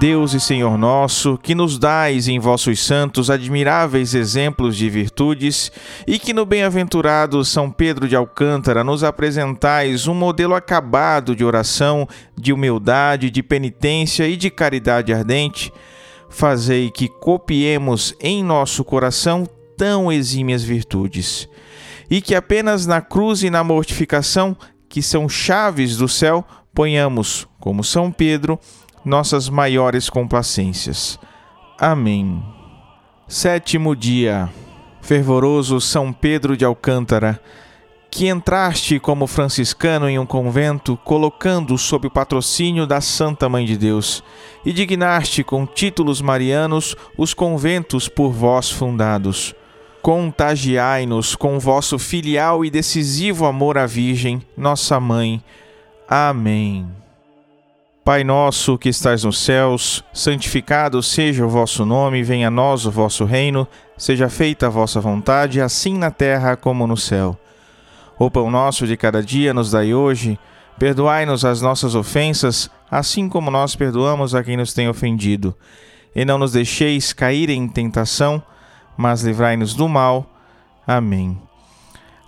Deus e Senhor nosso, que nos dais em vossos santos admiráveis exemplos de virtudes, e que no bem-aventurado São Pedro de Alcântara nos apresentais um modelo acabado de oração, de humildade, de penitência e de caridade ardente, fazei que copiemos em nosso coração tão exímias virtudes, e que apenas na cruz e na mortificação, que são chaves do céu, ponhamos, como São Pedro, nossas maiores complacências. Amém. Sétimo dia. Fervoroso São Pedro de Alcântara, que entraste como franciscano em um convento, colocando sob o patrocínio da Santa Mãe de Deus, e dignaste com títulos marianos os conventos por vós fundados. Contagiai-nos com vosso filial e decisivo amor à Virgem, nossa Mãe. Amém. Pai nosso que estais nos céus, santificado seja o vosso nome, venha a nós o vosso reino, seja feita a vossa vontade, assim na terra como no céu. O pão nosso de cada dia nos dai hoje, perdoai-nos as nossas ofensas, assim como nós perdoamos a quem nos tem ofendido. E não nos deixeis cair em tentação, mas livrai-nos do mal. Amém.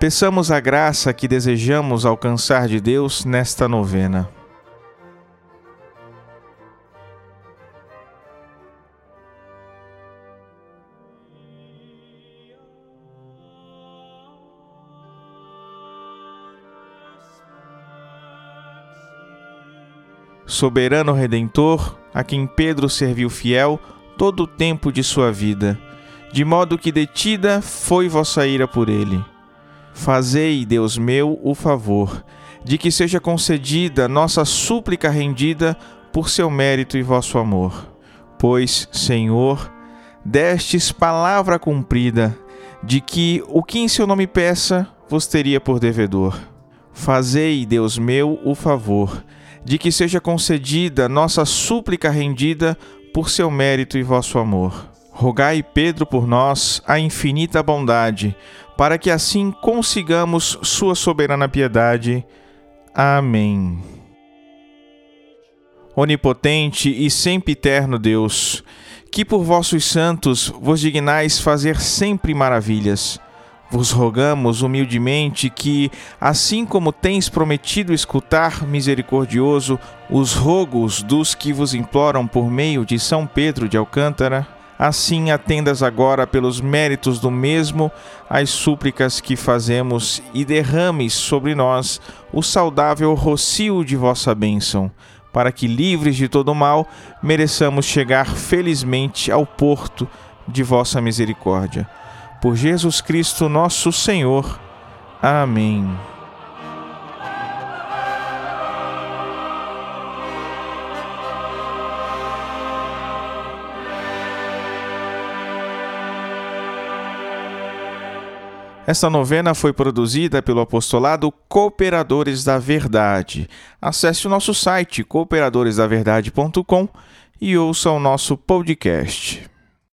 Peçamos a graça que desejamos alcançar de Deus nesta novena. Soberano Redentor, a quem Pedro serviu fiel todo o tempo de sua vida, de modo que detida foi vossa ira por ele Fazei, Deus meu, o favor de que seja concedida nossa súplica rendida por seu mérito e vosso amor. Pois, Senhor, destes palavra cumprida, de que o que em seu nome peça, vos teria por devedor. Fazei, Deus meu, o favor de que seja concedida nossa súplica rendida por seu mérito e vosso amor. Rogai, Pedro, por nós a infinita bondade, para que assim consigamos Sua soberana piedade. Amém. Onipotente e sempre eterno Deus, que por vossos santos vos dignais fazer sempre maravilhas, vos rogamos humildemente que, assim como tens prometido escutar misericordioso os rogos dos que vos imploram por meio de São Pedro de Alcântara, assim atendas agora pelos méritos do mesmo as súplicas que fazemos e derrames sobre nós o saudável rocio de vossa bênção, para que, livres de todo mal, mereçamos chegar felizmente ao porto de vossa misericórdia. Por Jesus Cristo, nosso Senhor. Amém. Esta novena foi produzida pelo apostolado Cooperadores da Verdade. Acesse o nosso site cooperadoresdaverdade.com e ouça o nosso podcast.